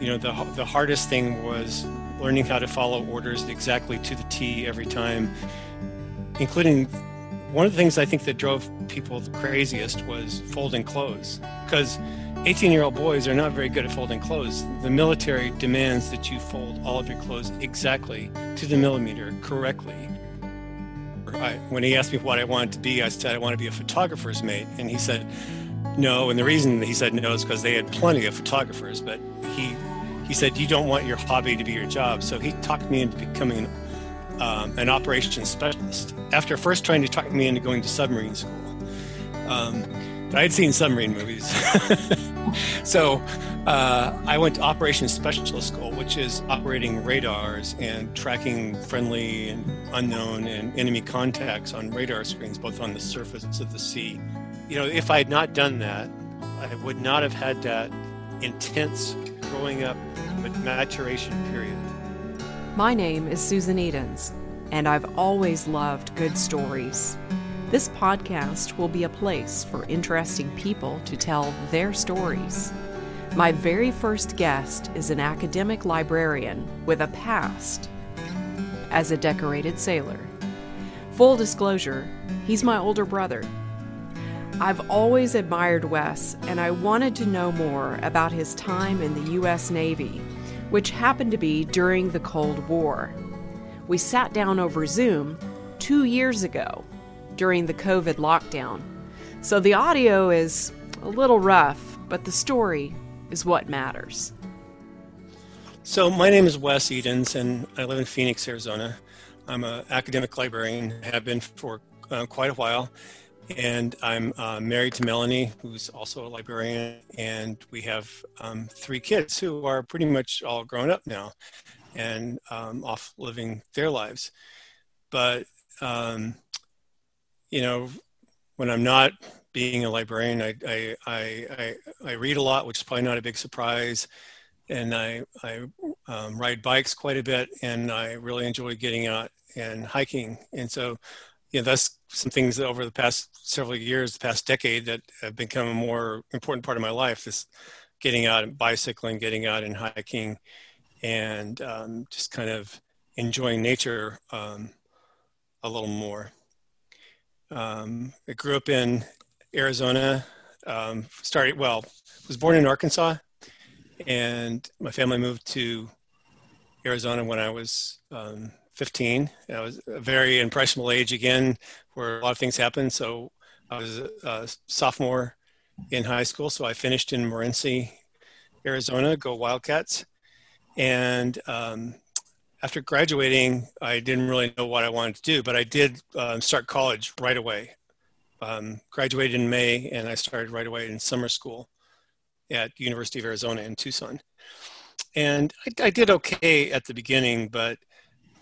you know, the, the hardest thing was learning how to follow orders exactly to the T every time, including one of the things I think that drove people the craziest was folding clothes. Because 18 year old boys are not very good at folding clothes. The military demands that you fold all of your clothes exactly to the millimeter correctly. I, when he asked me what I wanted to be, I said I want to be a photographer's mate. And he said, no. And the reason he said no is because they had plenty of photographers, but he he said you don't want your hobby to be your job. So he talked me into becoming um, an operations specialist. After first trying to talk me into going to submarine school, um, but I'd seen submarine movies, so uh, I went to operations specialist school, which is operating radars and tracking friendly and unknown and enemy contacts on radar screens, both on the surface of the sea. You know, if I had not done that, I would not have had that intense growing up maturation period. My name is Susan Edens, and I've always loved good stories. This podcast will be a place for interesting people to tell their stories. My very first guest is an academic librarian with a past as a decorated sailor. Full disclosure, he's my older brother. I've always admired Wes, and I wanted to know more about his time in the U.S. Navy which happened to be during the Cold War. We sat down over Zoom two years ago during the COVID lockdown. So the audio is a little rough, but the story is what matters. So, my name is Wes Edens, and I live in Phoenix, Arizona. I'm an academic librarian, have been for uh, quite a while, and I'm uh, married to Melanie, who's also a librarian, and we have um, three kids who are pretty much all grown up now and um, off living their lives. But, um, you know, when I'm not being a librarian, I, I, I, I, read a lot, which is probably not a big surprise. And I, I um, ride bikes quite a bit, and I really enjoy getting out and hiking. And so you know, that's some things that over the past several years, the past decade, that have become a more important part of my life. This getting out and bicycling, getting out and hiking, and um, just kind of enjoying nature um, a little more. Um, I grew up in Arizona. Um, started well, was born in Arkansas, and my family moved to Arizona when I was um, 15. I was a very impressionable age again, where a lot of things happened. So I was a, sophomore in high school, so I finished in Morenci, Arizona. Go Wildcats! And um, after graduating, I didn't really know what I wanted to do, but I did uh, start college right away. Um, graduated in May, and I started right away in summer school at University of Arizona in Tucson. And I, I did okay at the beginning, but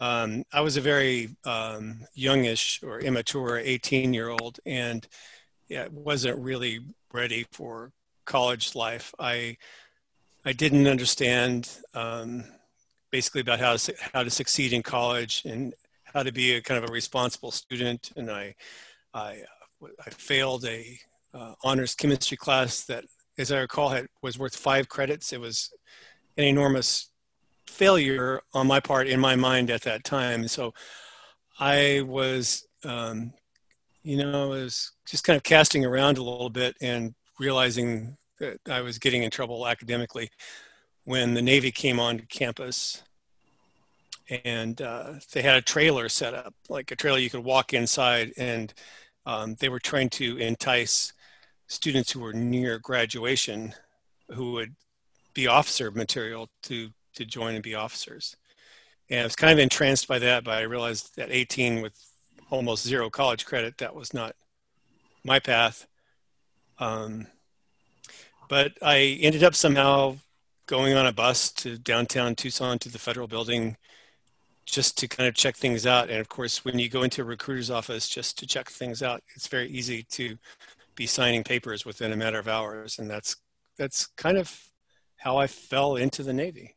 um, I was a very um, youngish or immature 18 year old and yeah, wasn't really ready for college life. I, I didn't understand um, basically about how to, how to succeed in college and how to be a kind of a responsible student. And I, I, I failed a uh, honors chemistry class that, as I recall, had, was worth five credits. It was an enormous failure on my part in my mind at that time. So I was, um, you know, I was just kind of casting around a little bit and realizing that I was getting in trouble academically when the Navy came on campus and uh, they had a trailer set up, like a trailer you could walk inside, and um, they were trying to entice students who were near graduation who would be officer material to to join and be officers. And I was kind of entranced by that, but I realized at 18 with almost zero college credit, that was not my path. Um, but I ended up somehow going on a bus to downtown Tucson to the federal building just to kind of check things out. And of course, when you go into a recruiter's office just to check things out, it's very easy to be signing papers within a matter of hours. And that's, that's kind of how I fell into the Navy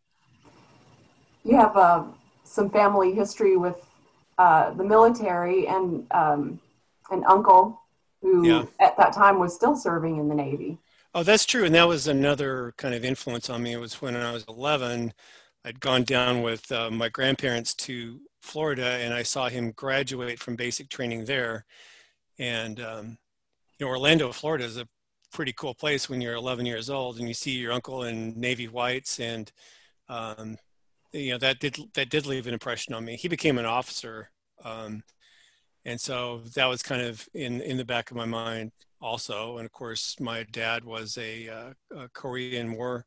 you have uh, some family history with uh, the military and um, an uncle who yeah. at that time was still serving in the Navy. Oh, that's true. And that was another kind of influence on me. It was when I was 11, I'd gone down with uh, my grandparents to Florida and I saw him graduate from basic training there. And, um, you know, Orlando, Florida is a pretty cool place when you're 11 years old and you see your uncle in Navy whites. And, um, you know, that did, that did leave an impression on me. He became an officer. Um, and so that was kind of in, in the back of my mind also. And of course, my dad was a, uh, a Korean War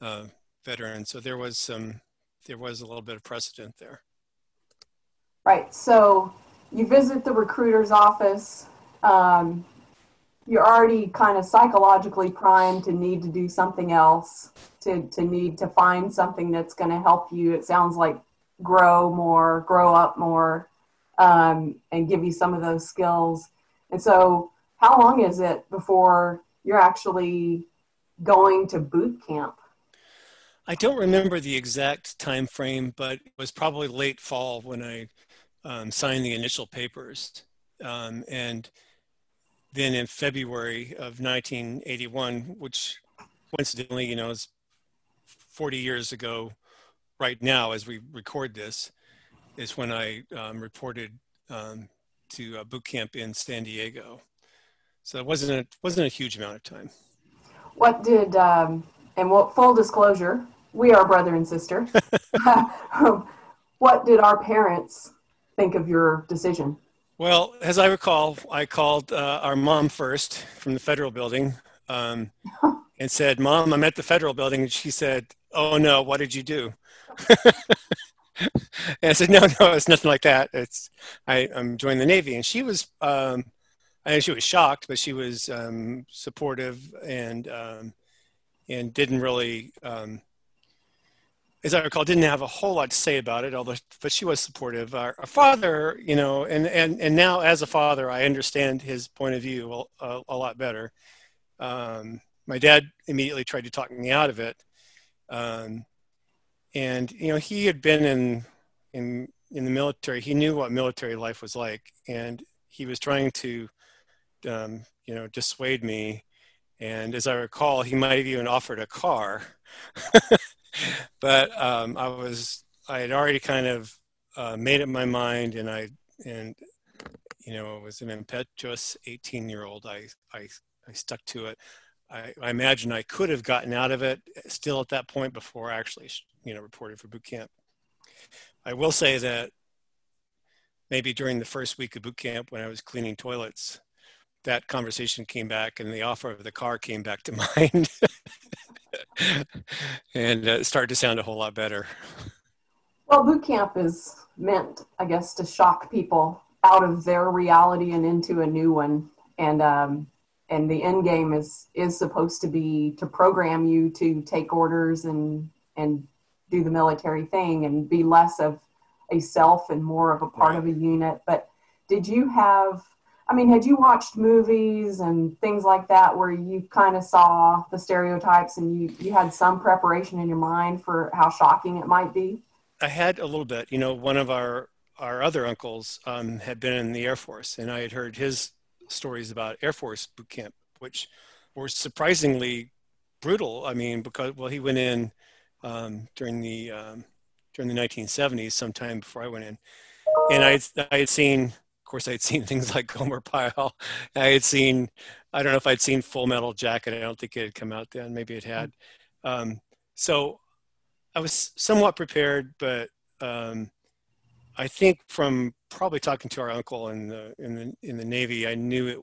uh, veteran, so there was some, there was a little bit of precedent there. Right. So you visit the recruiter's office. Um, you're already kind of psychologically primed to need to do something else, to, to need to find something that's going to help you. It sounds like grow more, grow up more, um, and give you some of those skills. And so how long is it before you're actually going to boot camp? I don't remember the exact time frame, but it was probably late fall when I um, signed the initial papers. Um, and then in February of 1981, which coincidentally, you know, is 40 years ago right now as we record this, is when I um, reported um, to uh, boot camp in San Diego. So it wasn't a, wasn't a huge amount of time. What did, um, and what, full disclosure, we are brother and sister. what did our parents think of your decision? Well, as I recall, I called uh, our mom first from the federal building um, and said, Mom, I'm at the federal building. And she said, Oh no, what did you do? and I said, No, no, it's nothing like that. It's I, am joining the Navy. And she was um, I know she was shocked, but she was um, supportive and um, and didn't really, um, as I recall, didn't have a whole lot to say about it. Although, but she was supportive. Our, our father, you know, and and and now as a father, I understand his point of view a, a lot better. Um, my dad immediately tried to talk me out of it, um, and you know, he had been in in in the military. He knew what military life was like, and he was trying to um, you know, dissuade me. And as I recall, he might have even offered a car. but um, I was, I had already kind of uh, made up my mind, and I, and you know, it was an impetuous 18 year old. I, I, I stuck to it. I, I, imagine I could have gotten out of it still at that point before I actually, you know, reported for boot camp. I will say that maybe during the first week of boot camp when I was cleaning toilets, that conversation came back and the offer of the car came back to mind and uh, it started to sound a whole lot better. Well boot camp is meant i guess to shock people out of their reality and into a new one. And um, and the end game is is supposed to be to program you to take orders and and do the military thing and be less of a self and more of a part right. of a unit. But did you have I mean, had you watched movies and things like that where you kind of saw the stereotypes and you, you had some preparation in your mind for how shocking it might be? I had a little bit. You know, one of our, our other uncles um, had been in the Air Force, and I had heard his stories about Air Force boot camp, which were surprisingly brutal. I mean, because, well, he went in um, during the um, during the 1970s, sometime before I went in. And I, I had seen course, I'd seen things like Gomer Pyle. I had seen, I don't know if I'd seen Full Metal Jacket. I don't think it had come out then. Maybe it had. Um, so I was somewhat prepared, but um, I think from probably talking to our uncle in the in the in the Navy, I knew it.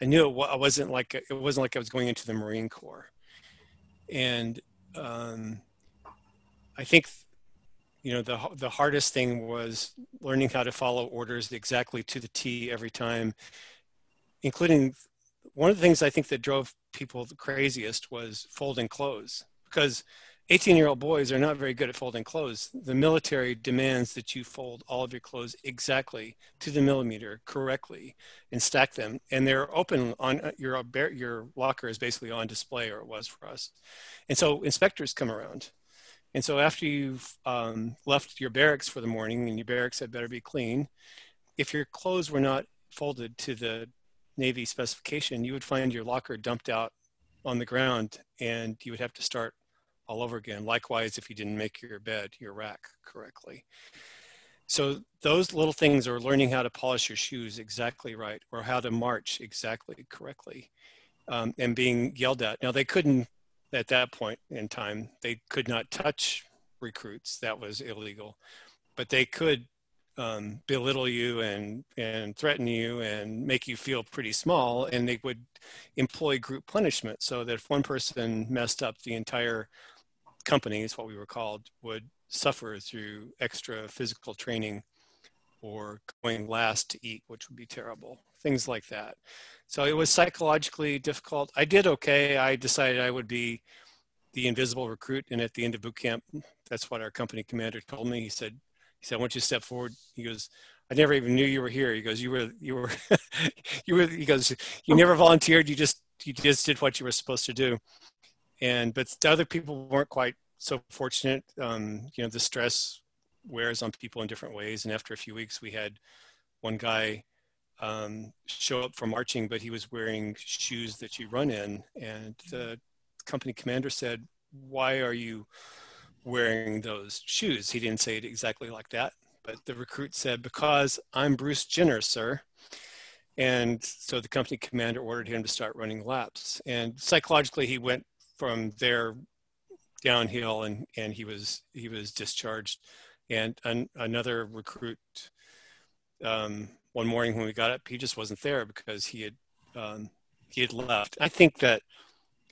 I knew it. I wasn't like it wasn't like I was going into the Marine Corps, and um, I think you know the the hardest thing was learning how to follow orders exactly to the T every time, including one of the things I think that drove people the craziest was folding clothes because 18 year old boys are not very good at folding clothes. The military demands that you fold all of your clothes exactly to the millimeter correctly and stack them. And they're open on uh, your, your locker is basically on display, or it was for us. And so inspectors come around and so after you've um, left your barracks for the morning and your barracks had better be clean, if your clothes were not folded to the Navy specification, you would find your locker dumped out on the ground and you would have to start all over again. Likewise, if you didn't make your bed, your rack correctly. So those little things are learning how to polish your shoes exactly right or how to march exactly correctly um, and being yelled at. Now they couldn't at that point in time, they could not touch recruits. That was illegal, but they could um, belittle you and and threaten you and make you feel pretty small and they would employ group punishment so that if one person messed up the entire company is what we were called would suffer through extra physical training or going last to eat which would be terrible things like that so it was psychologically difficult i did okay i decided i would be the invisible recruit and at the end of boot camp that's what our company commander told me he said he said, I want you to step forward. He goes, I never even knew you were here. He goes, you were, you were, you were, he goes, you never volunteered. You just, you just did what you were supposed to do. And, but the other people weren't quite so fortunate. Um, you know, the stress wears on people in different ways. And after a few weeks, we had one guy um, show up for marching, but he was wearing shoes that you run in. And the company commander said, why are you wearing those shoes. He didn't say it exactly like that, but the recruit said, Because I'm Bruce Jenner, sir. And so the company commander ordered him to start running laps. And psychologically, he went from there downhill and, and he was he was discharged. And an, another recruit, um, one morning when we got up, he just wasn't there because he had um, he had left. I think that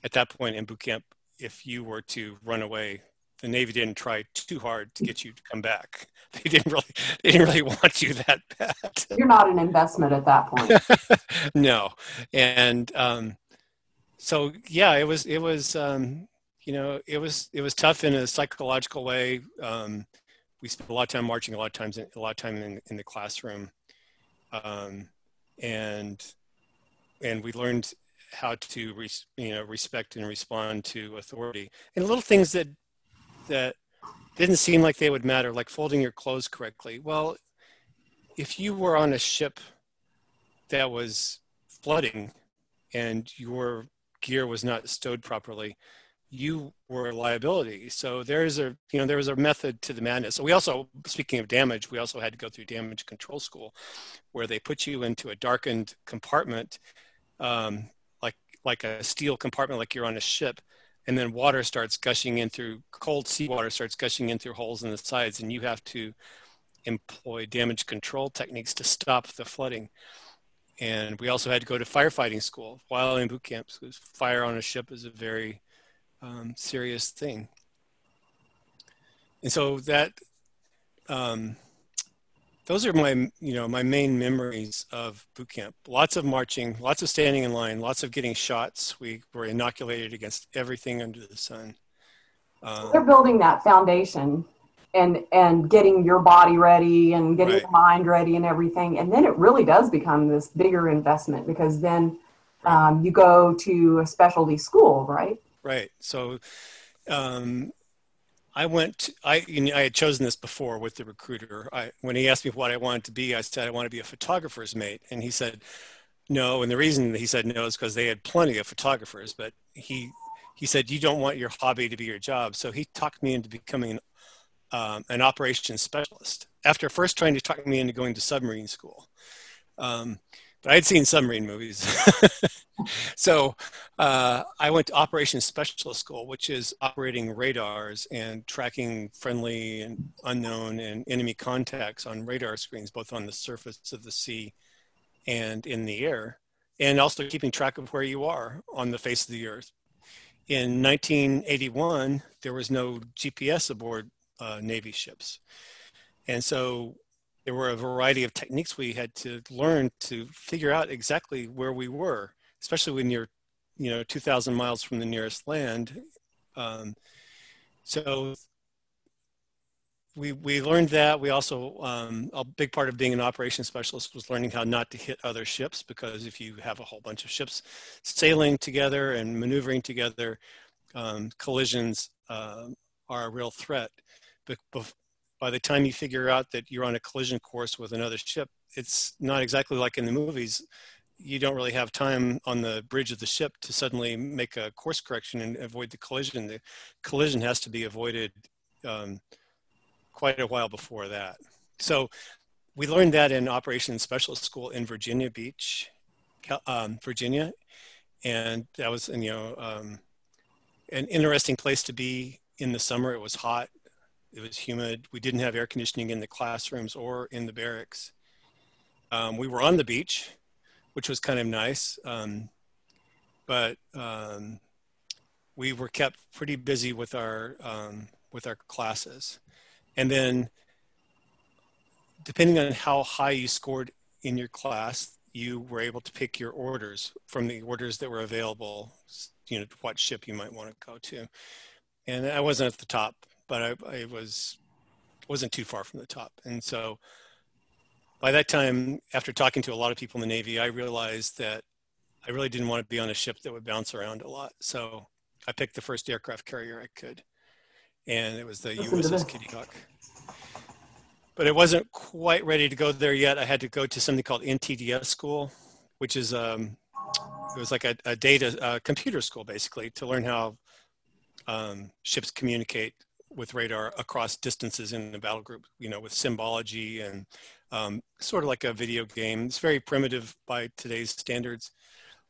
at that point in boot camp, if you were to run away, the Navy didn't try too hard to get you to come back. They didn't really, they didn't really want you that bad. You're not an investment at that point. no, and um, so yeah, it was, it was, um, you know, it was, it was tough in a psychological way. Um, we spent a lot of time marching, a lot of times, in, a lot of time in, in the classroom, um, and and we learned how to res, you know respect and respond to authority and little things that that didn't seem like they would matter, like folding your clothes correctly. Well, if you were on a ship that was flooding and your gear was not stowed properly, you were a liability. So there's a you know there was a method to the madness. So we also, speaking of damage, we also had to go through damage control school, where they put you into a darkened compartment, um, like like a steel compartment, like you're on a ship, and then water starts gushing in through cold seawater starts gushing in through holes in the sides and you have to employ damage control techniques to stop the flooding and we also had to go to firefighting school while in boot camps because fire on a ship is a very um, serious thing. And so that um, those are my you know my main memories of boot camp. Lots of marching lots of standing in line lots of getting shots. We were inoculated against everything under the sun. Um, they're building that foundation and and getting your body ready and getting right. your mind ready and everything. And then it really does become this bigger investment because then um, you go to a specialty school right right so um, I went. I you know, I had chosen this before with the recruiter. I when he asked me what I wanted to be, I said I want to be a photographer's mate, and he said no. And the reason he said no is because they had plenty of photographers, but he he said you don't want your hobby to be your job. So he talked me into becoming um, an operations specialist. After first trying to talk me into going to submarine school, um, but I'd seen submarine movies. so uh, I went to Operations Specialist School, which is operating radars and tracking friendly and unknown and enemy contacts on radar screens, both on the surface of the sea and in the air, and also keeping track of where you are on the face of the earth. In 1981, there was no GPS aboard uh, Navy ships. And so there were a variety of techniques we had to learn to figure out exactly where we were, especially when you're, you know, 2,000 miles from the nearest land. Um, so we we learned that. We also um, a big part of being an operations specialist was learning how not to hit other ships because if you have a whole bunch of ships sailing together and maneuvering together, um, collisions uh, are a real threat. But by the time you figure out that you're on a collision course with another ship, it's not exactly like in the movies. you don't really have time on the bridge of the ship to suddenly make a course correction and avoid the collision. The collision has to be avoided um, quite a while before that. So we learned that in Operation Specialist School in Virginia Beach, um, Virginia, and that was you know um, an interesting place to be in the summer. It was hot, it was humid. We didn't have air conditioning in the classrooms or in the barracks. Um, we were on the beach, which was kind of nice, um, but um, we were kept pretty busy with our um, with our classes, and then depending on how high you scored in your class, you were able to pick your orders from the orders that were available. You know what ship you might want to go to, and I wasn't at the top, but I, I was wasn't too far from the top, and so by that time, after talking to a lot of people in the Navy, I realized that I really didn't want to be on a ship that would bounce around a lot. So I picked the first aircraft carrier I could, and it was the USS Kitty Hawk. But it wasn't quite ready to go there yet. I had to go to something called NTDS school, which is um, it was like a, a data a computer school basically to learn how um, ships communicate with radar across distances in the battle group. You know, with symbology and um, sort of like a video game. It's very primitive by today's standards.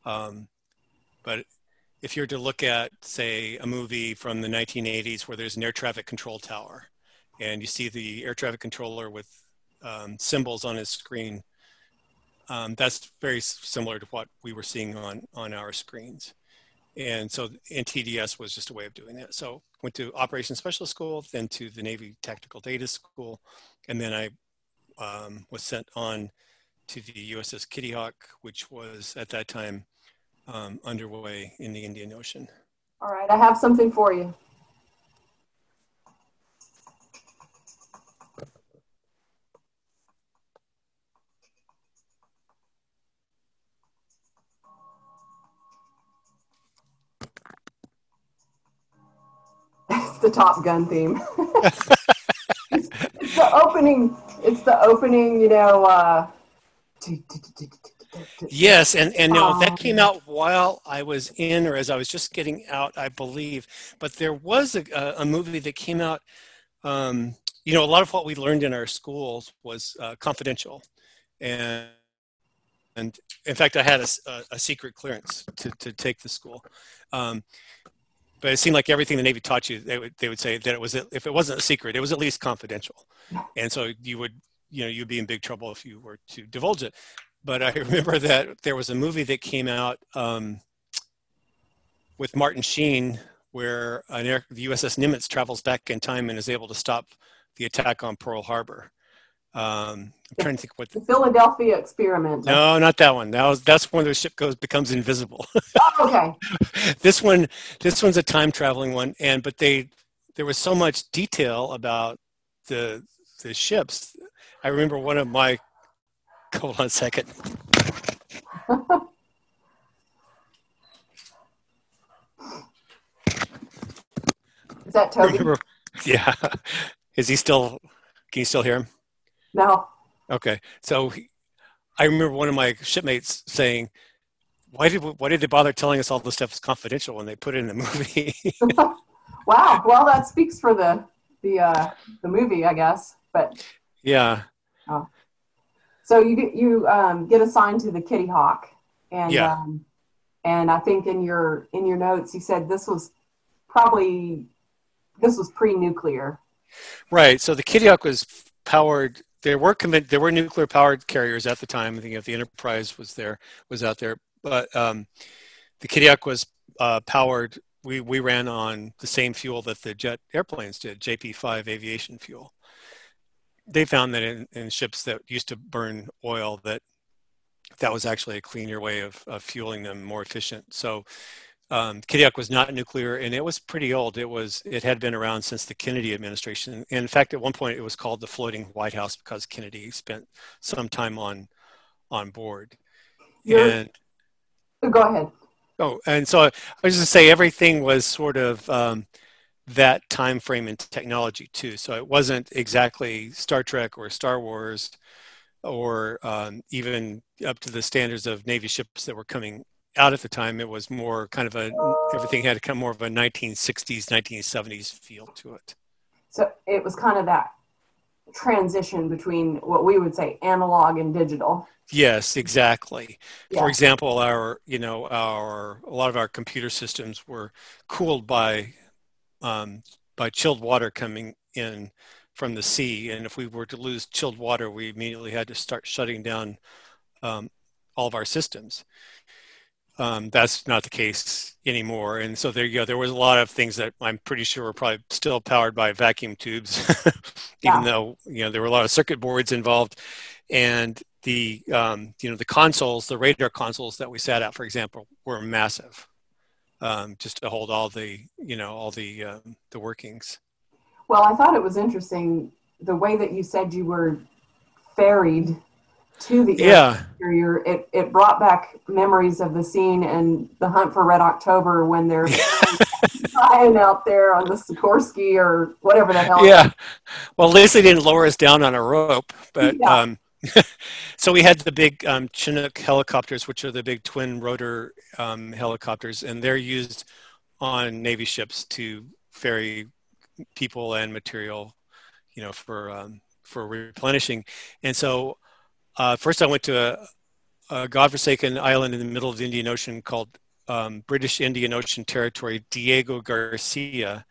Um, but if you're to look at, say, a movie from the 1980s where there's an air traffic control tower and you see the air traffic controller with um, symbols on his screen, um, that's very similar to what we were seeing on, on our screens. And so NTDS was just a way of doing that. So went to Operations Specialist School, then to the Navy Tactical Data School, and then I um, was sent on to the USS Kitty Hawk, which was at that time um, underway in the Indian Ocean. All right, I have something for you. The Top Gun theme. it's, it's the opening it's the opening, you know. Uh, yes, and and no, that came um, out while I was in, or as I was just getting out, I believe. But there was a, a movie that came out. Um, you know, a lot of what we learned in our schools was uh, confidential, and and in fact, I had a, a, a secret clearance to to take the school. Um, but it seemed like everything the Navy taught you, they would, they would say that it was, if it wasn't a secret, it was at least confidential. And so you would, you know, you'd be in big trouble if you were to divulge it. But I remember that there was a movie that came out um, with Martin Sheen where an air, the USS Nimitz travels back in time and is able to stop the attack on Pearl Harbor. Um, I'm trying to think what the, the Philadelphia experiment. No, not that one. That was that's when the ship goes becomes invisible. oh, okay. this one, this one's a time traveling one, and but they there was so much detail about the the ships. I remember one of my. Hold on a second. Is that Toby? Remember, yeah. Is he still? Can you still hear him? No. Okay, so I remember one of my shipmates saying, "Why did why did they bother telling us all this stuff is confidential when they put it in the movie?" wow. Well, that speaks for the the uh, the movie, I guess. But yeah. Oh. So you get you um, get assigned to the Kitty Hawk, and yeah. um, and I think in your in your notes you said this was probably this was pre-nuclear. Right. So the Kitty Hawk was powered there were there were nuclear powered carriers at the time. I think if the Enterprise was there was out there, but um, the Hawk was uh, powered. We we ran on the same fuel that the jet airplanes did, JP5 aviation fuel. They found that in, in ships that used to burn oil, that that was actually a cleaner way of, of fueling them, more efficient. So um, Hawk was not nuclear, and it was pretty old. It was it had been around since the Kennedy administration. And in fact, at one point, it was called the floating White House because Kennedy spent some time on on board. And go ahead. Oh, and so I was just to say everything was sort of um, that time frame and technology too. So it wasn't exactly Star Trek or Star Wars, or um, even up to the standards of Navy ships that were coming out at the time. It was more kind of a everything had to come more of a 1960s, 1970s feel to it. So it was kind of that transition between what we would say analog and digital. Yes, exactly. Yeah. For example, our you know our a lot of our computer systems were cooled by um, by chilled water coming in from the sea, and if we were to lose chilled water, we immediately had to start shutting down um, all of our systems. Um, that's not the case anymore, and so there you go. There was a lot of things that I'm pretty sure were probably still powered by vacuum tubes, even Yeah. though you know there were a lot of circuit boards involved, and the um, you know the consoles, the radar consoles that we sat at, for example, were massive, um, just to hold all the you know all the um, the workings. Well, I thought it was interesting the way that you said you were ferried to the Yeah, interior. It, it brought back memories of the scene in The Hunt for Red October when they're flying out there on the Sikorsky or whatever the hell. yeah. Well, they didn't lower us down on a rope, but Yeah. um, so we had the big um, Chinook helicopters, which are the big twin rotor um, helicopters, and they're used on Navy ships to ferry people and material, you know, for um, for replenishing. And so, uh, first I went to a, a godforsaken island in the middle of the Indian Ocean called um, British Indian Ocean Territory, Diego Garcia,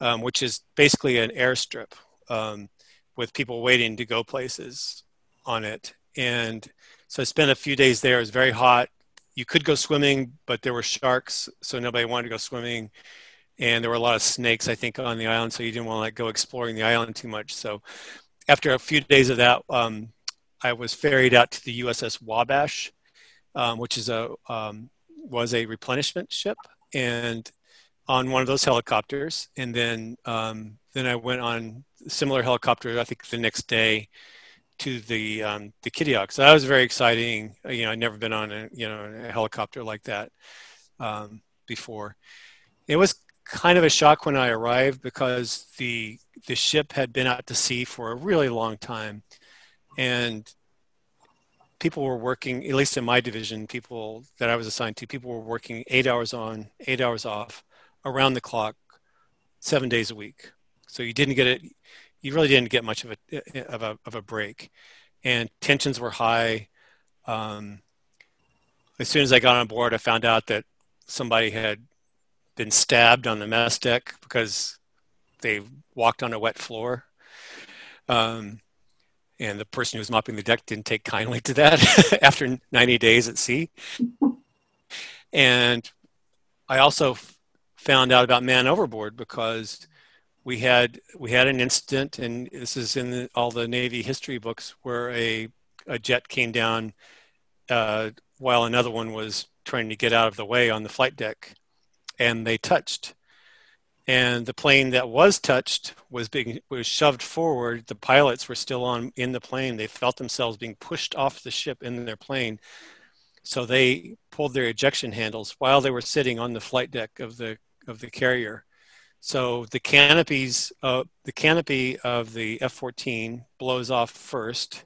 um, which is basically an airstrip um, with people waiting to go places on it. And so I spent a few days there. It was very hot. You could go swimming, but there were sharks, so nobody wanted to go swimming. And there were a lot of snakes, I think, on the island, so you didn't want to like go exploring the island too much. So after a few days of that, um, I was ferried out to the USS Wabash, um, which is a um, was a replenishment ship, and on one of those helicopters. And then um, then I went on similar helicopter. I think the next day to the um, the Kitty Hawk. So that was very exciting. Uh, You know, I'd never been on a you know a helicopter like that um, before. It was kind of a shock when I arrived because the the ship had been out to sea for a really long time, and people were working. At least in my division, people that I was assigned to, people were working eight hours on, eight hours off, around the clock, seven days a week. So you didn't get it. You really didn't get much of a of a of a break, and tensions were high. Um, as soon as I got on board, I found out that somebody had been stabbed on the mess deck because they walked on a wet floor. Um, and the person who was mopping the deck didn't take kindly to that after 90 days at sea. And I also f- found out about man overboard because we had we had an incident, and this is in the, all the Navy history books, where a a jet came down uh, while another one was trying to get out of the way on the flight deck, and they touched. And the plane that was touched was being was shoved forward. The pilots were still on in the plane. They felt themselves being pushed off the ship in their plane, so they pulled their ejection handles while they were sitting on the flight deck of the of the carrier. So the canopies, uh, the canopy of the F-14 blows off first,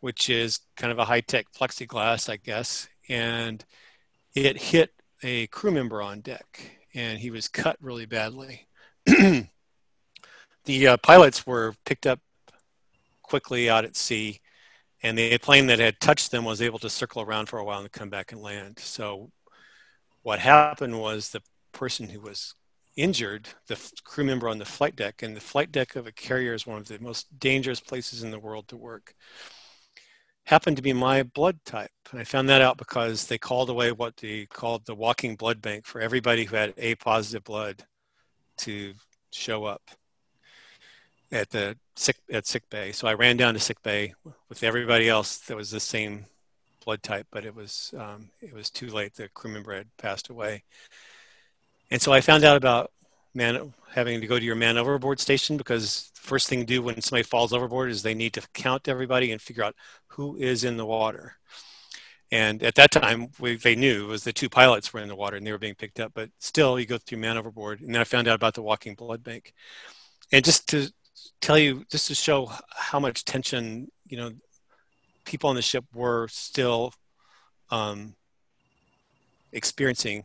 which is kind of a high-tech plexiglass, I guess, and it hit a crew member on deck, and he was cut really badly. the uh, pilots were picked up quickly out at sea, and the plane that had touched them was able to circle around for a while and come back and land. So what happened was the person who was injured, the crew member on the flight deck, and the flight deck of a carrier is one of the most dangerous places in the world to work, happened to be my blood type. And I found that out because they called away what they called the walking blood bank for everybody who had A positive blood to show up at the sick at sick bay. So I ran down to sick bay with everybody else that was the same blood type, but it was um, it was too late. The crew member had passed away, and so I found out about man having to go to your man overboard station because the first thing to do when somebody falls overboard is they need to count everybody and figure out who is in the water. And at that time, we, they knew it was the two pilots were in the water and they were being picked up. But still, you go through man overboard. And then I found out about the walking blood bank. And just to tell you, just to show how much tension, you know, people on the ship were still um, experiencing.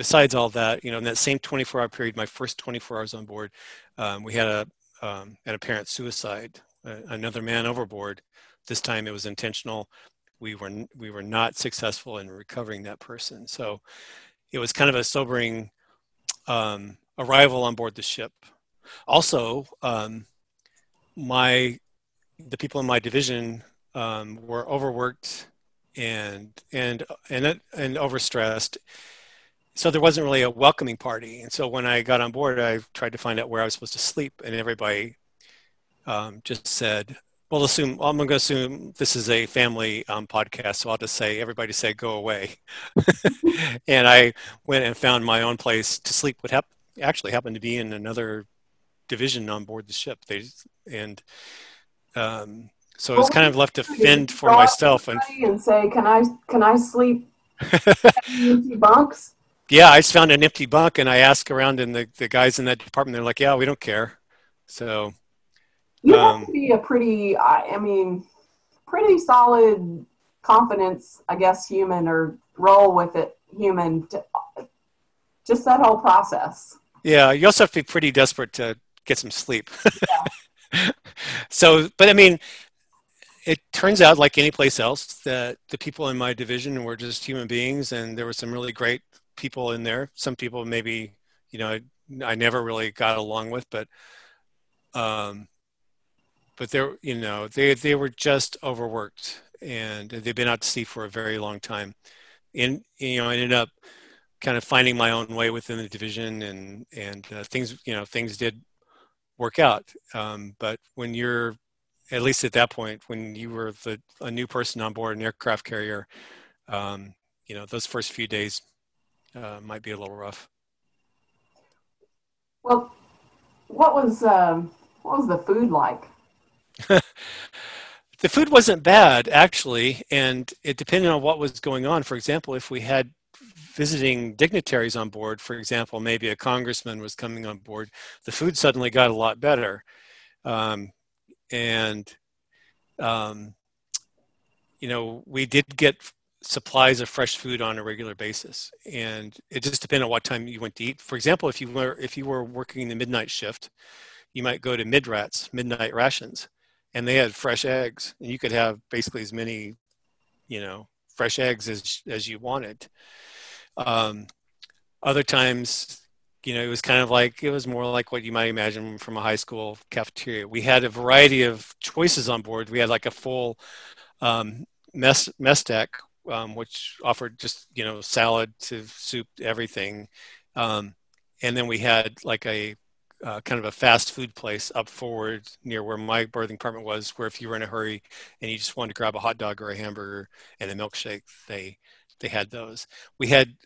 Besides all that, you know, in that same 24-hour period, my first 24 hours on board, um, we had a um, an apparent suicide, uh, another man overboard. This time it was intentional. We were we were not successful in recovering that person. So it was kind of a sobering um, arrival on board the ship. Also, um, my the people in my division um, were overworked and and and and overstressed. So there wasn't really a welcoming party. And so when I got on board, I tried to find out where I was supposed to sleep, and everybody um, just said, "Well, assume well, I'm going to assume this is a family um, podcast, so I'll just say everybody say go away." and I went and found my own place to sleep. What hap- actually happened to be in another division on board the ship. They and um, so well, I was kind of left to fend for myself and and say, "Can I can I sleep bunks?" Yeah, I just found an empty bunk and I asked around, and the the guys in that department they're like, "Yeah, we don't care." So you um, have to be a pretty, I mean, pretty solid confidence, I guess, human or roll with it human. To, just that whole process. Yeah, you also have to be pretty desperate to get some sleep. Yeah. so, but I mean, it turns out, like any place else, that the people in my division were just human beings, and there were some really great people in there. Some people maybe, you know, I, I never really got along with, but, um, but they're, you know, they they were just overworked, and they've been out to sea for a very long time, and you know, I ended up kind of finding my own way within the division, and and uh, things, you know, things did work out. Um, but when you're at least at that point, when you were the, a new person on board an aircraft carrier, um, you know, those first few days uh, might be a little rough. Well, what was um, what was the food like? the food wasn't bad actually, and it depended on what was going on. For example, if we had visiting dignitaries on board, for example, maybe a congressman was coming on board, the food suddenly got a lot better. Um, and um, you know we did get supplies of fresh food on a regular basis and it just depended on what time you went to eat for example if you were if you were working the midnight shift you might go to midrats midnight rations and they had fresh eggs and you could have basically as many you know fresh eggs as as you wanted um, other times you know, it was kind of like it was more like what you might imagine from a high school cafeteria. We had a variety of choices on board. We had like a full um, mess mess deck, um, which offered just you know salad to soup everything, um, and then we had like a uh, kind of a fast food place up forward near where my berthing apartment was, where if you were in a hurry and you just wanted to grab a hot dog or a hamburger and a milkshake, they they had those. We had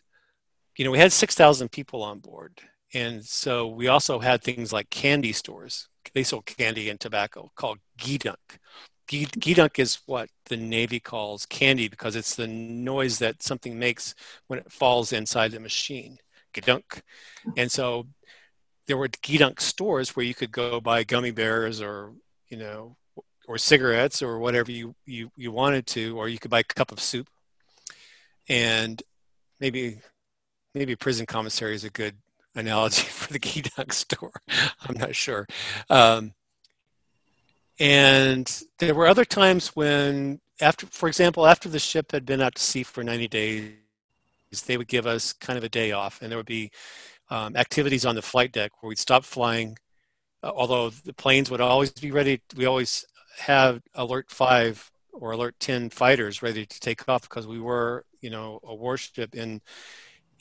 you know, we had 6,000 people on board. And so we also had things like candy stores. They sold candy and tobacco called Geedunk. Geedunk is what the Navy calls candy because it's the noise that something makes when it falls inside the machine. Geedunk. And so there were Geedunk stores where you could go buy gummy bears or, you know, or cigarettes or whatever you, you, you wanted to, or you could buy a cup of soup. And maybe maybe prison commissary is a good analogy for the Geedunk store. I'm not sure. Um, and there were other times when, after, for example, after the ship had been out to sea for 90 days, they would give us kind of a day off, and there would be um, activities on the flight deck where we'd stop flying. Uh, although the planes would always be ready, we always have Alert Five or Alert Ten fighters ready to take off because we were, you know, a warship in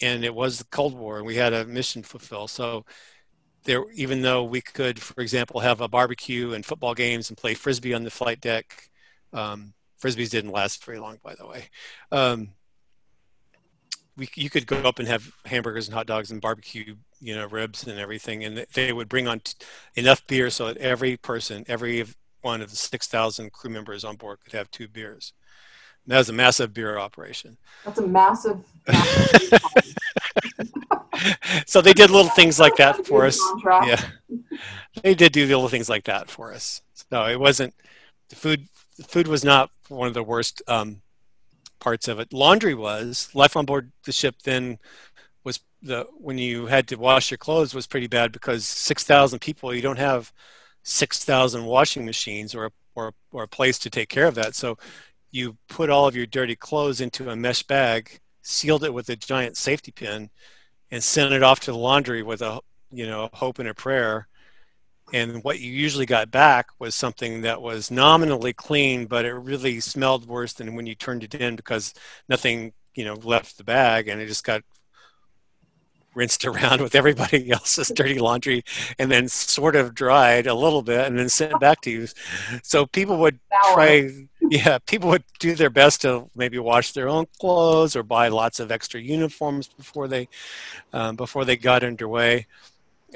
and it was the Cold War, and we had a mission to fulfill. So there, even though we could, for example, have a barbecue and football games and play frisbee on the flight deck, um, frisbees didn't last very long, by the way. Um, we, you could go up and have hamburgers and hot dogs and barbecue, you know, ribs and everything, and they would bring on t- enough beer so that every person, every one of the 6,000 crew members on board could have two beers. That was a massive beer operation. That's a massive. massive so they did little things like that for us. Yeah, they did do little things like that for us. So it wasn't the food. food was not one of the worst um, parts of it. Laundry was. Life on board the ship then was the when you had to wash your clothes was pretty bad because six thousand people. You don't have six thousand washing machines or or or a place to take care of that. So you put all of your dirty clothes into a mesh bag, sealed it with a giant safety pin, and sent it off to the laundry with a you know hope and a prayer. And what you usually got back was something that was nominally clean but it really smelled worse than when you turned it in because nothing you know left the bag and it just got rinsed around with everybody else's dirty laundry and then sort of dried a little bit and then sent back to you so people would try yeah people would do their best to maybe wash their own clothes or buy lots of extra uniforms before they um, before they got underway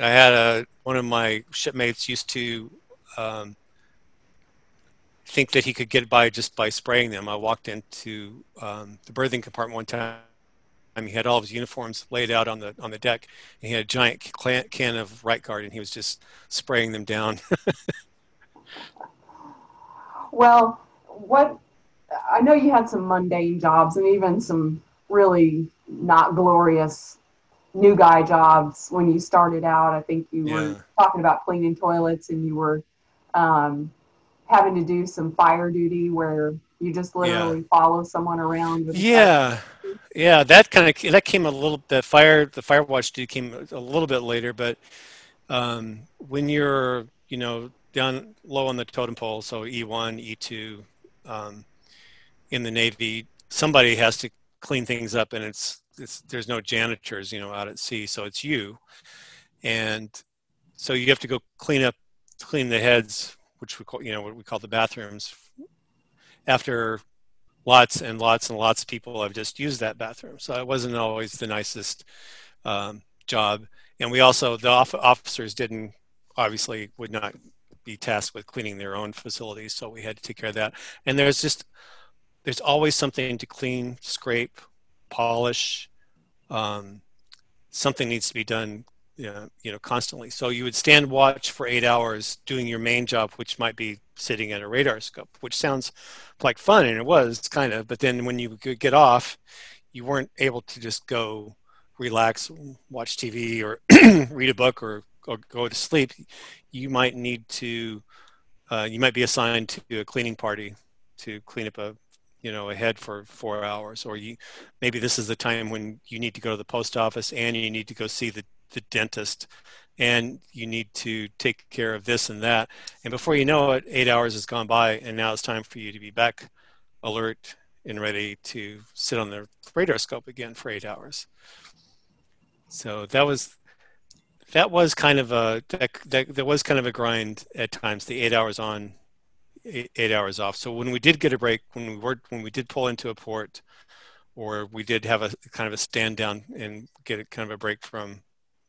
I had a one of my shipmates used to um, think that he could get by just by spraying them. I walked into um, the berthing compartment one time. He had all of his uniforms laid out on the on the deck, and he had a giant can of right guard, and he was just spraying them down. well, what I know you had some mundane jobs and even some really not glorious new guy jobs when you started out. I think you were talking about cleaning toilets and you were um, having to do some fire duty where you just literally yeah. follow someone around. yeah, yeah, that kind of that came a little. The fire, the fire watch duty came a little bit later, but um, when you're you know down low on the totem pole, so E1, E2, um, in the Navy, somebody has to clean things up, and it's it's, there's no janitors, you know, out at sea, so it's you, and so you have to go clean up, clean the heads, which we call, you know, what we call the bathrooms, after lots and lots and lots of people have just used that bathroom. So it wasn't always the nicest um, job, and we also the officers didn't obviously would not be tasked with cleaning their own facilities, so we had to take care of that. And there's just there's always something to clean, scrape, polish. Um, something needs to be done, you know, you know, constantly. So you would stand watch for eight hours doing your main job, which might be sitting at a radar scope, which sounds like fun, and it was kind of. But then when you could get off, you weren't able to just go relax, watch TV, or read a book, or, or go to sleep. You might need to. Uh, you might be assigned to a cleaning party to clean up a you know ahead for four hours or you maybe this is the time when you need to go to the post office and you need to go see the, the dentist and you need to take care of this and that and before you know it eight hours has gone by and now it's time for you to be back alert and ready to sit on the radar scope again for eight hours so that was that was kind of a that, that, that was kind of a grind at times the eight hours on eight, eight hours off. So when we did get a break, when we were when we did pull into a port, or we did have a kind of a stand down and get a kind of a break from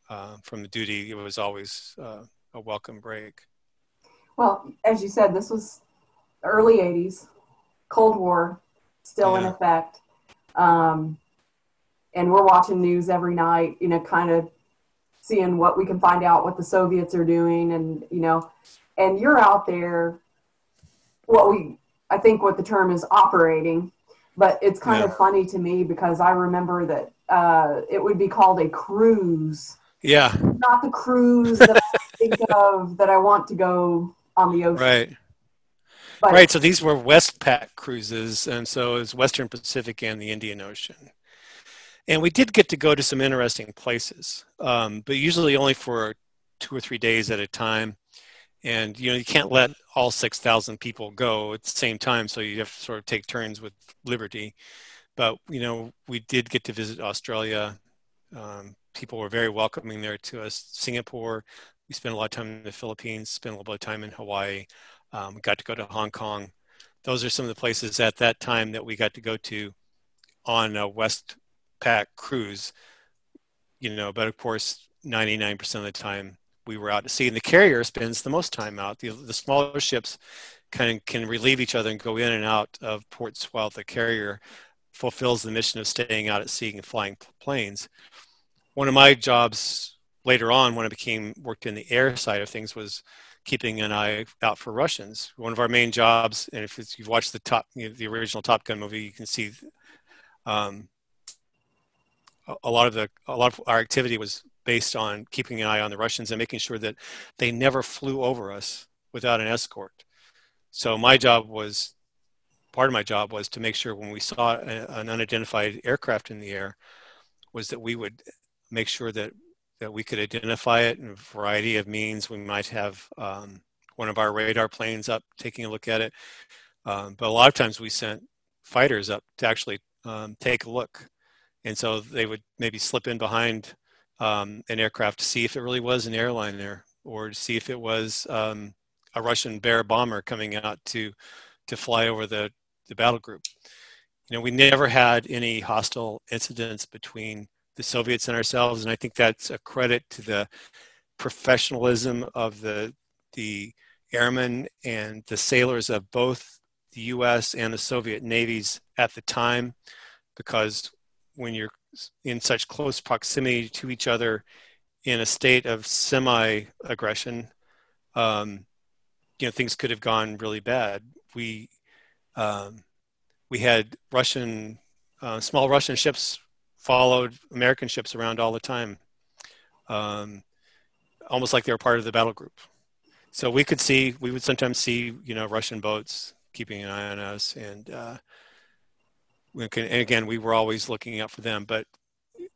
uh, from the duty, it was always uh, a welcome break. Well, as you said, this was early '80s, Cold War still yeah. in effect, um, and we're watching news every night. You know, kind of seeing what we can find out what the Soviets are doing, and you know, and you're out there what we I think what the term is operating, but it's kind yeah. of funny to me because I remember that uh, it would be called a cruise. Yeah. Not the cruise that I think of that I want to go on the ocean. Right. But, right. So these were Westpac cruises, and so it was Western Pacific and the Indian Ocean. And we did get to go to some interesting places, um, but usually only for two or three days at a time and you know you can't let all 6000 people go at the same time so you have to sort of take turns with liberty but you know we did get to visit australia um, people were very welcoming there to us singapore we spent a lot of time in the philippines spent a little bit of time in hawaii um, got to go to hong kong those are some of the places at that time that we got to go to on a westpac cruise you know but of course 99% of the time we were out to sea. And the carrier spends the most time out. The, the smaller ships kind of can relieve each other and go in and out of ports while the carrier fulfills the mission of staying out at sea and flying planes. One of my jobs later on, when I became worked in the air side of things, was keeping an eye out for Russians. One of our main jobs, and if you've watched the top, you know, the original Top Gun movie, you can see um, a lot of the a lot of our activity was based on keeping an eye on the Russians and making sure that they never flew over us without an escort. So my job was part of my job was to make sure when we saw an unidentified aircraft in the air was that we would make sure that that we could identify it in a variety of means. We might have um, one of our radar planes up taking a look at it, um, but a lot of times we sent fighters up to actually um, take a look, and so they would maybe slip in behind um, an aircraft to see if it really was an airline there, or to see if it was um, a Russian Bear bomber coming out to to fly over the the battle group. You know, we never had any hostile incidents between the Soviets and ourselves, and I think that's a credit to the professionalism of the the airmen and the sailors of both the U.S. and the Soviet navies at the time, because when you're in such close proximity to each other in a state of semi-aggression, um, you know things could have gone really bad. We um, we had Russian uh, small Russian ships followed American ships around all the time, um, almost like they were part of the battle group. So we could see, we would sometimes see, you know, Russian boats keeping an eye on us, and uh, we can, and again, we were always looking out for them. But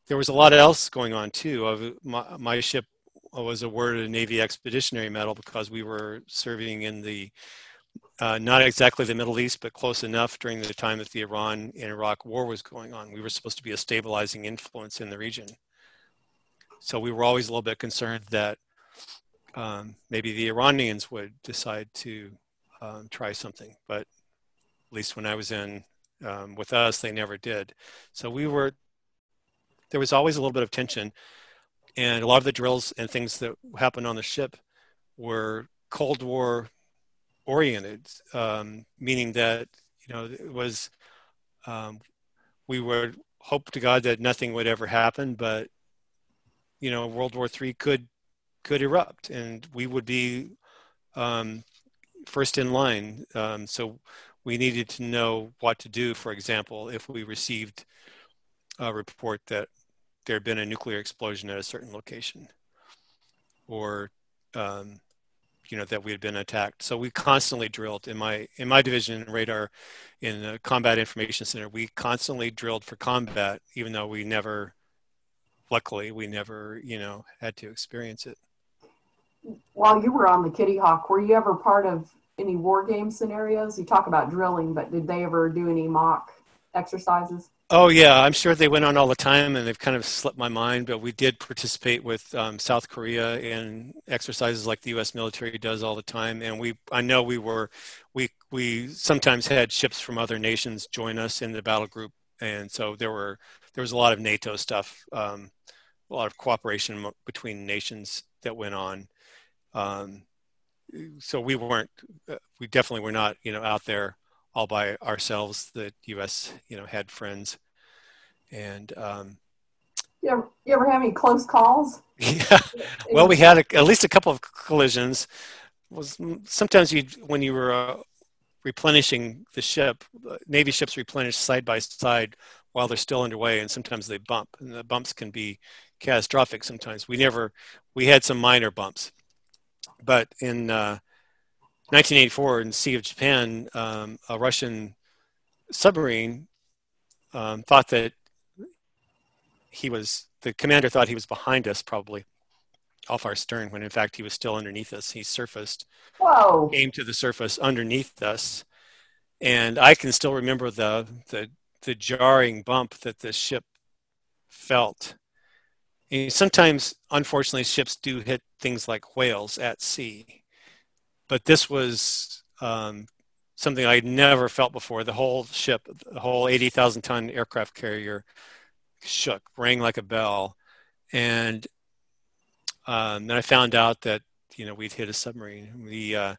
there was a lot else going on too. Of my, my ship was awarded a Navy Expeditionary Medal because we were serving in the uh, not exactly the Middle East, but close enough during the time that the Iran and Iraq war was going on. We were supposed to be a stabilizing influence in the region. So we were always a little bit concerned that um, maybe the Iranians would decide to um, try something, but at least when I was in um, with us, they never did. So we were, there was always a little bit of tension. And a lot of the drills and things that happened on the ship were Cold War oriented, um, meaning that you know it was um, we would hope to God that nothing would ever happen, but you know World War III could could erupt, and we would be um, first in line. Um, so we needed to know what to do. For example, if we received a report that there had been a nuclear explosion at a certain location, or um, you know that we had been attacked. So we constantly drilled in my in my division radar in the combat information center. We constantly drilled for combat, even though we never, luckily, we never you know had to experience it. While you were on the Kitty Hawk, were you ever part of any war game scenarios? You talk about drilling, but did they ever do any mock exercises? Oh yeah, I'm sure they went on all the time, and they've kind of slipped my mind. But we did participate with um, South Korea in exercises like the U.S. military does all the time, and we I know we were we we sometimes had ships from other nations join us in the battle group, and so there were there was a lot of NATO stuff, um, a lot of cooperation between nations that went on. Um, so we weren't uh, we definitely were not you know out there all by ourselves. The U.S. you know had friends and um, you ever, you ever have any close calls? Yeah. Well, we had a, at least a couple of collisions. Was sometimes you when you were uh, replenishing the ship, uh, Navy ships replenish side by side while they're still underway, and sometimes they bump, and the bumps can be catastrophic. Sometimes we never we had some minor bumps, but in uh, 1984 in the Sea of Japan, um, a Russian submarine um, thought that he was the commander thought he was behind us probably off our stern when in fact he was still underneath us. He surfaced Whoa. came to the surface underneath us. And i can still remember the the, the jarring bump that the ship felt. And sometimes unfortunately ships do hit things like whales at sea but this was um, something i'd never felt before the whole ship the whole 80000 ton aircraft carrier shook, rang like a bell, and um, then I found out that you know we'd hit a submarine. The uh,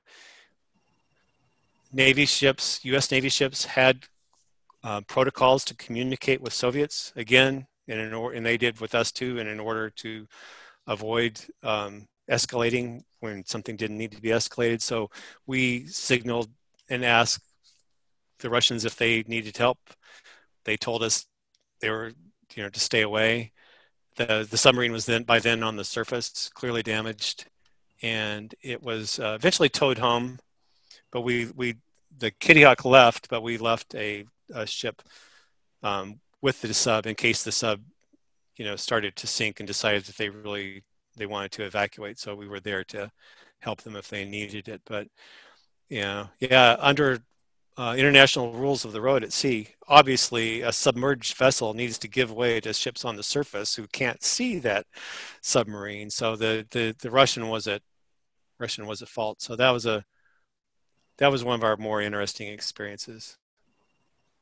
Navy ships, U.S. Navy ships, had uh, protocols to communicate with Soviets again, and, or- and they did with us too. And in order to avoid um, escalating when something didn't need to be escalated. So we signaled and asked the Russians if they needed help. They told us they were, you know, to stay away. The the submarine was then by then on the surface, clearly damaged, and it was uh, eventually towed home. But we we the Kitty Hawk left, but we left a, a ship um, with the sub in case the sub, you know, started to sink and decided that they really they wanted to evacuate. So we were there to help them if they needed it. But yeah, yeah, under uh, international rules of the road at sea, obviously a submerged vessel needs to give way to ships on the surface who can't see that submarine. So the the, the Russian was at Russian was at fault. So that was a that was one of our more interesting experiences.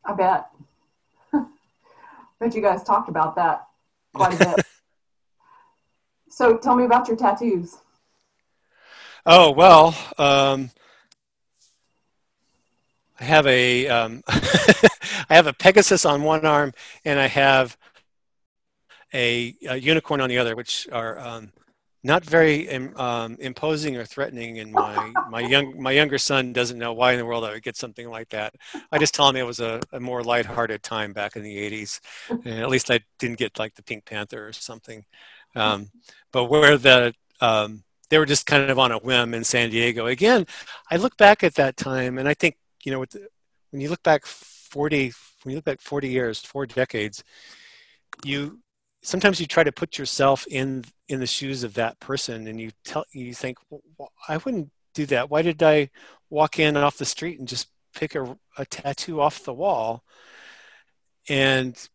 I bet. bet you guys talked about that quite a bit. so tell me about your tattoos. Oh well, um, I have a um, I have a Pegasus on one arm, and I have a, a unicorn on the other, which are um, not very um, imposing or threatening. And my my young my younger son doesn't know why in the world I would get something like that. I just tell him it was a, a more lighthearted time back in the '80s, and at least I didn't get like the Pink Panther or something. Um, but where the um, they were just kind of on a whim in San Diego. Again, I look back at that time, and I think you know the, when you look back 40 when you look back 40 years, four decades, you sometimes you try to put yourself in in the shoes of that person and you tell you think well, i wouldn't do that why did i walk in off the street and just pick a, a tattoo off the wall and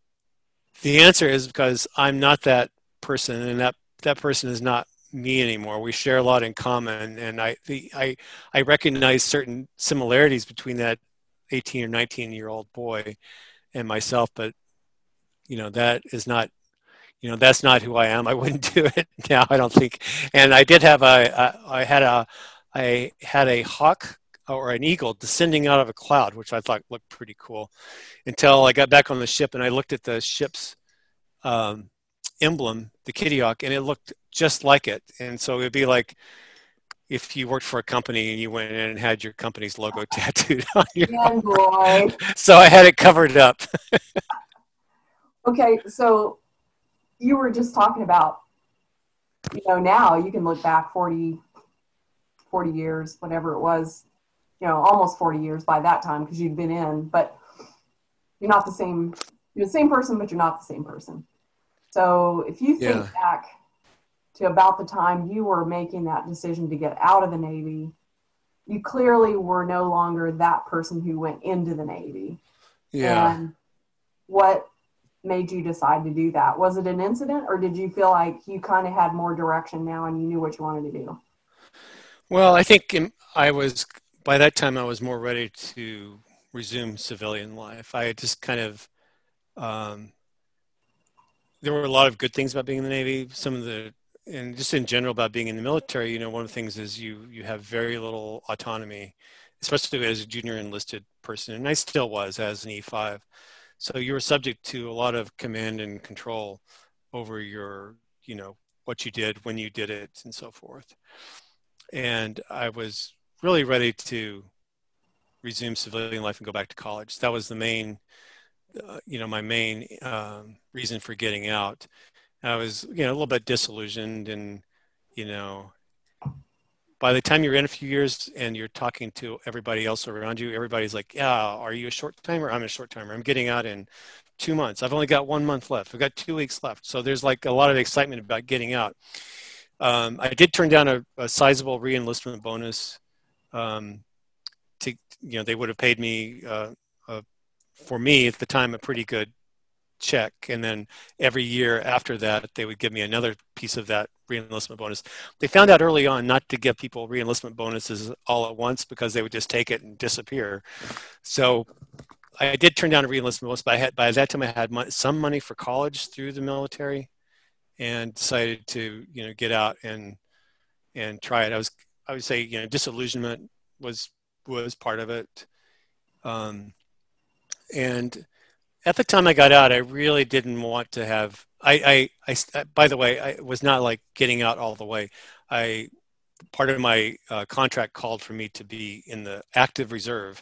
the answer is because i'm not that person and that that person is not me anymore we share a lot in common and i the i i recognize certain similarities between that 18 or 19 year old boy and myself but you know that is not you know that's not who I am. I wouldn't do it now. I don't think. And I did have a, I had a I had a hawk or an eagle descending out of a cloud, which I thought looked pretty cool. Until I got back on the ship and I looked at the ship's um, emblem, the Kitty Hawk, and it looked just like it. And so it'd be like if you worked for a company and you went in and had your company's logo tattooed on your yeah, boy. so I had it covered up. okay, so you were just talking about, you know, now you can look back 40, 40 years, whatever it was, you know, almost 40 years by that time because you'd been in, but you're not the same, you're the same person, but you're not the same person. So if you think yeah. back to about the time you were making that decision to get out of the Navy, you clearly were no longer that person who went into the Navy. Yeah. And what made you decide to do that? Was it an incident or did you feel like you kind of had more direction now and you knew what you wanted to do? Well, I think I was, by that time, I was more ready to resume civilian life. I just kind of, um, there were a lot of good things about being in the Navy. Some of the, and just in general about being in the military, you know, one of the things is you, you have very little autonomy, especially as a junior enlisted person. And I still was as an E5. So you were subject to a lot of command and control over your, you know, what you did, when you did it, and so forth. And I was really ready to resume civilian life and go back to college. That was the main, uh, you know, my main um, reason for getting out. I was, you know, a little bit disillusioned and, you know, by the time you're in a few years and you're talking to everybody else around you, everybody's like, yeah, are you a short timer? I'm a short timer. I'm getting out in two months. I've only got one month left. I've got two weeks left. So there's like a lot of excitement about getting out. Um, I did turn down a, a sizable reenlistment bonus. Um, to you know, they would have paid me uh, uh, for me at the time a pretty good check, and then every year after that, they would give me another piece of that reenlistment bonus. They found out early on not to give people reenlistment bonuses all at once because they would just take it and disappear. So I did turn down a reenlistment bonus, but I had, by that time I had some money for college through the military, and decided to you know get out and and try it. I was I would say you know disillusionment was was part of it, um, and at the time I got out, I really didn't want to have. I, I, I by the way, I was not like getting out all the way. I part of my uh, contract called for me to be in the active reserve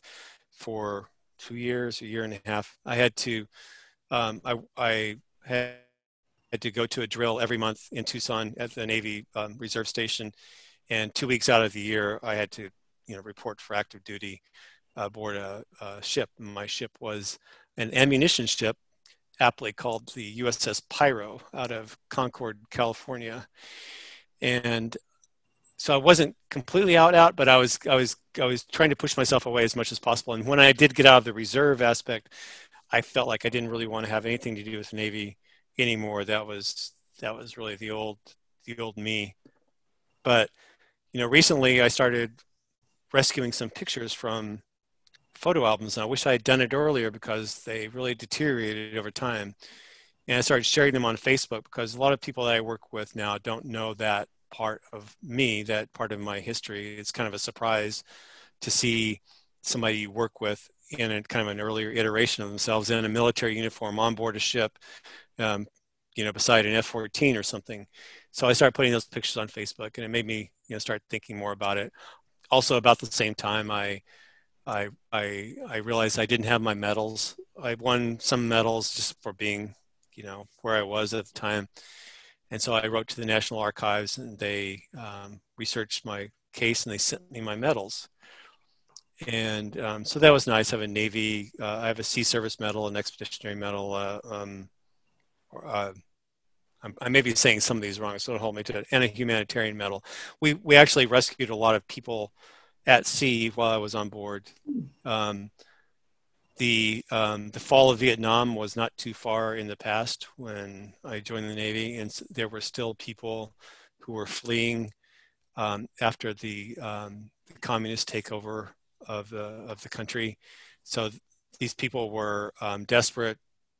for two years, a year and a half. I had to, um, I, I had, had to go to a drill every month in Tucson at the Navy um, Reserve Station, and two weeks out of the year, I had to, you know, report for active duty aboard a, a ship. My ship was an ammunition ship, aptly called the USS Pyro, out of Concord, California, and so I wasn't completely out out, but I was I was I was trying to push myself away as much as possible. And when I did get out of the reserve aspect, I felt like I didn't really want to have anything to do with Navy anymore. That was that was really the old the old me. But you know, recently I started rescuing some pictures from photo albums. And I wish I had done it earlier because they really deteriorated over time. And I started sharing them on Facebook because a lot of people that I work with now don't know that part of me, that part of my history. It's kind of a surprise to see somebody you work with in a kind of an earlier iteration of themselves in a military uniform on board a ship, um, you know, beside an F-14 or something. So I started putting those pictures on Facebook, and it made me, you know, start thinking more about it. Also, about the same time, I, I, I, I realized I didn't have my medals. I won some medals just for being, you know, where I was at the time and so I wrote to the National Archives and they um, researched my case and they sent me my medals. And um, so that was nice. I have a Navy, uh, I have a Sea Service medal, an Expeditionary medal. Uh, um, uh, I may be saying some of these wrong, so don't hold me to it, and a humanitarian medal. We, we actually rescued a lot of people at sea while I was on board. Um, the um, the fall of Vietnam was not too far in the past when I joined the Navy, and there were still people who were fleeing um, after the, um, the, communist takeover of the of the country. So th- these people were um, desperate.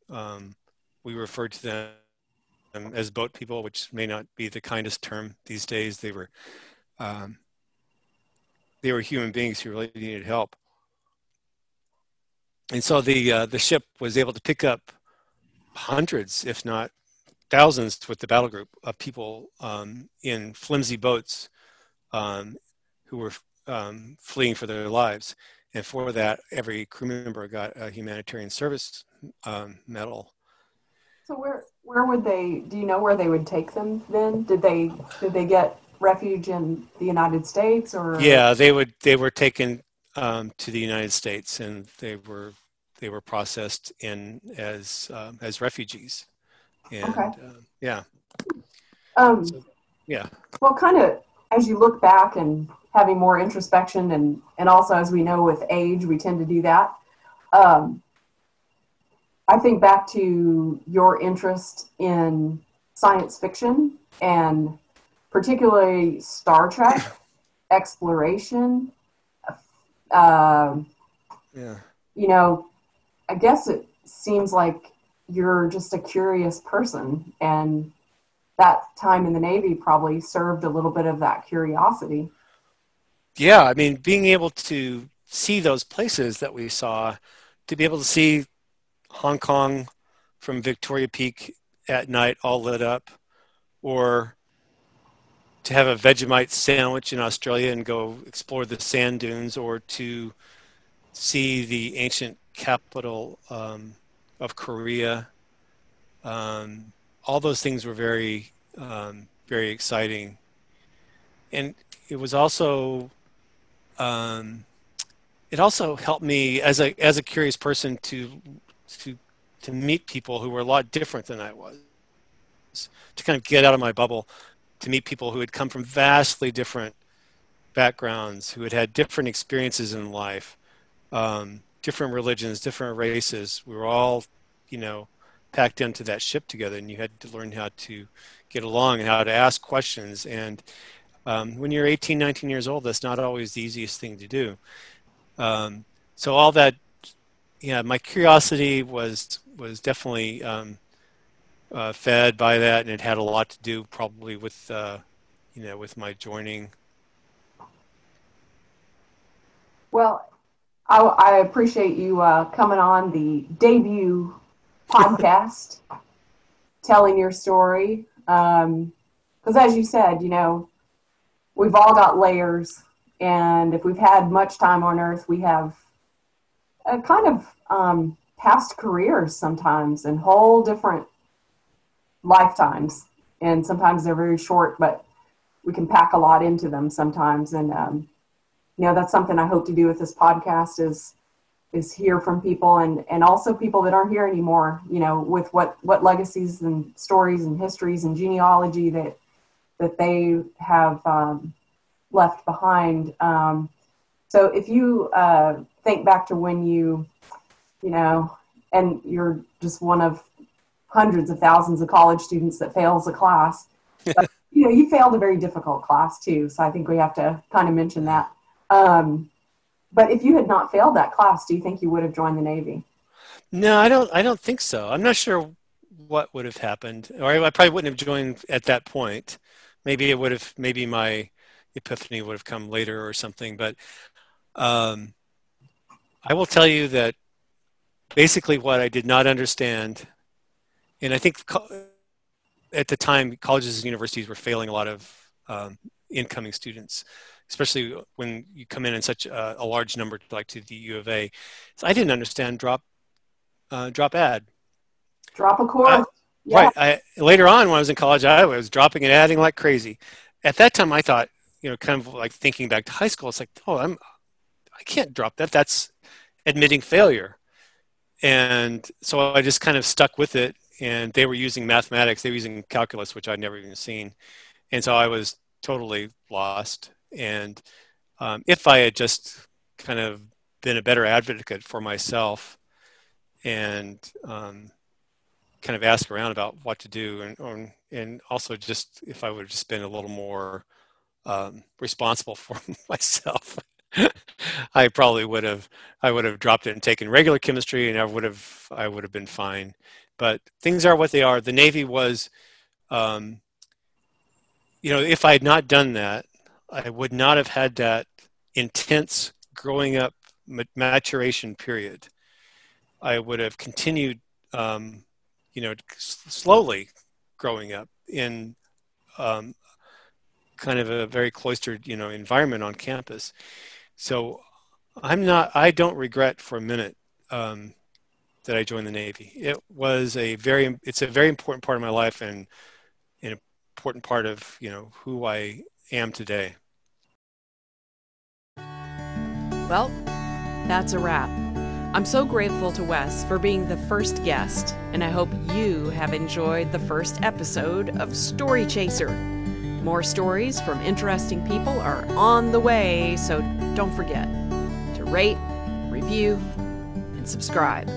Um, we referred to them as boat people, which may not be the kindest term these days. They were um, they were human beings who really needed help and so the uh, the ship was able to pick up hundreds, if not thousands, with the battle group of people um, in flimsy boats um, who were um, fleeing for their lives. And for that, every crew member got a humanitarian service um, medal. So where where would they? Do you know where they would take them? Then did they did they get refuge in the United States or? Yeah, they would. They were taken um, to the United States, and they were they were processed in as um, as refugees. And okay. uh, yeah. Um, so, yeah. Well, kind of as you look back and having more introspection, and and also as we know with age, we tend to do that. Um, I think back to your interest in science fiction and particularly Star Trek exploration uh, yeah. you know, I guess it seems like you're just a curious person, and that time in the Navy probably served a little bit of that curiosity. Yeah, I mean, being able to see those places that we saw, to be able to see Hong Kong from Victoria Peak at night all lit up, or to have a Vegemite sandwich in Australia and go explore the sand dunes, or to see the ancient capital um, of Korea. Um, all those things were very, um, very exciting, and it was also, um, it also helped me as a as a curious person to to to meet people who were a lot different than I was, to kind of get out of my bubble to meet people who had come from vastly different backgrounds, who had had different experiences in life, um, different religions, different races. We were all, you know, packed into that ship together, and you had to learn how to get along and how to ask questions. And um, when you're 18, 19 years old, that's not always the easiest thing to do. Um, so all that, yeah, my curiosity was was definitely um, uh, fed by that, and it had a lot to do probably with uh, you know with my joining. Well, I, I appreciate you uh, coming on the debut podcast, telling your story. Because um, as you said, you know, we've all got layers, and if we've had much time on Earth, we have a kind of um, past careers sometimes and whole different lifetimes. And sometimes they're very short, but we can pack a lot into them sometimes. And um, you know, that's something I hope to do with this podcast is is hear from people and and also people that aren't here anymore. You know, with what what legacies and stories and histories and genealogy that that they have um, left behind. Um, so if you uh, think back to when you, you know, and you're just one of hundreds of thousands of college students that fails a class. But, you know, you failed a very difficult class too. So I think we have to kind of mention that. Um, but if you had not failed that class, do you think you would have joined the Navy? No, I don't. I don't think so. I'm not sure what would have happened, or I probably wouldn't have joined at that point. Maybe it would have. Maybe my epiphany would have come later or something. But um, I will tell you that basically what I did not understand, and I think at the time colleges and universities were failing a lot of um, incoming students especially when you come in in such a, a, large number like to the U of A. So I didn't understand drop uh, drop add. Drop a course. I, yeah. Right. I, later on, when I was in college, I was dropping and adding like crazy. At that time, I thought, you know, kind of like thinking back to high school, it's like, oh, I'm, I can't drop that. That's admitting failure. And so I just kind of stuck with it. And they were using mathematics. They were using calculus, which I'd never even seen. And so I was totally lost. And um, if I had just kind of been a better advocate for myself and um, kind of ask around about what to do and, or, and also just if I would have just been a little more um, responsible for myself. I probably would have I would have dropped it and taken regular chemistry and I would have I would have been fine. But things are what they are. The Navy was um, you know, if I had not done that, I would not have had that intense growing up maturation period. I would have continued, um, you know, slowly growing up in um, kind of a very cloistered, you know, environment on campus. So I'm not, I don't regret for a minute um, that I joined the Navy. It was a very, it's a very important part of my life and an important part of, you know, who I am today. Well, that's a wrap. I'm so grateful to Wes for being the first guest, and I hope you have enjoyed the first episode of Story Chaser. More stories from interesting people are on the way, so don't forget to rate, review, and subscribe.